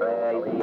baby.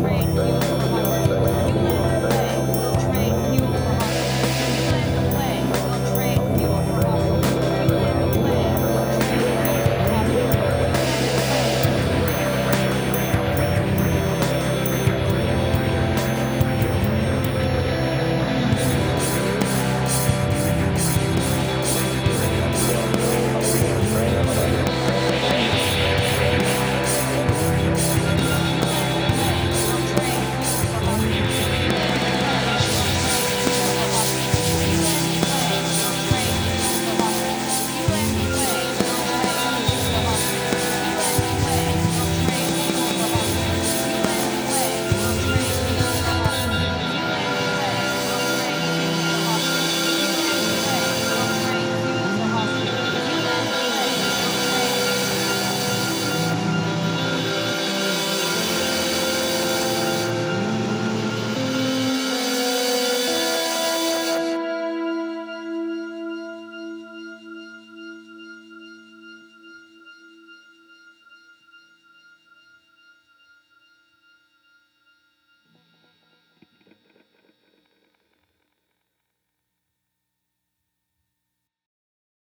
Thank you.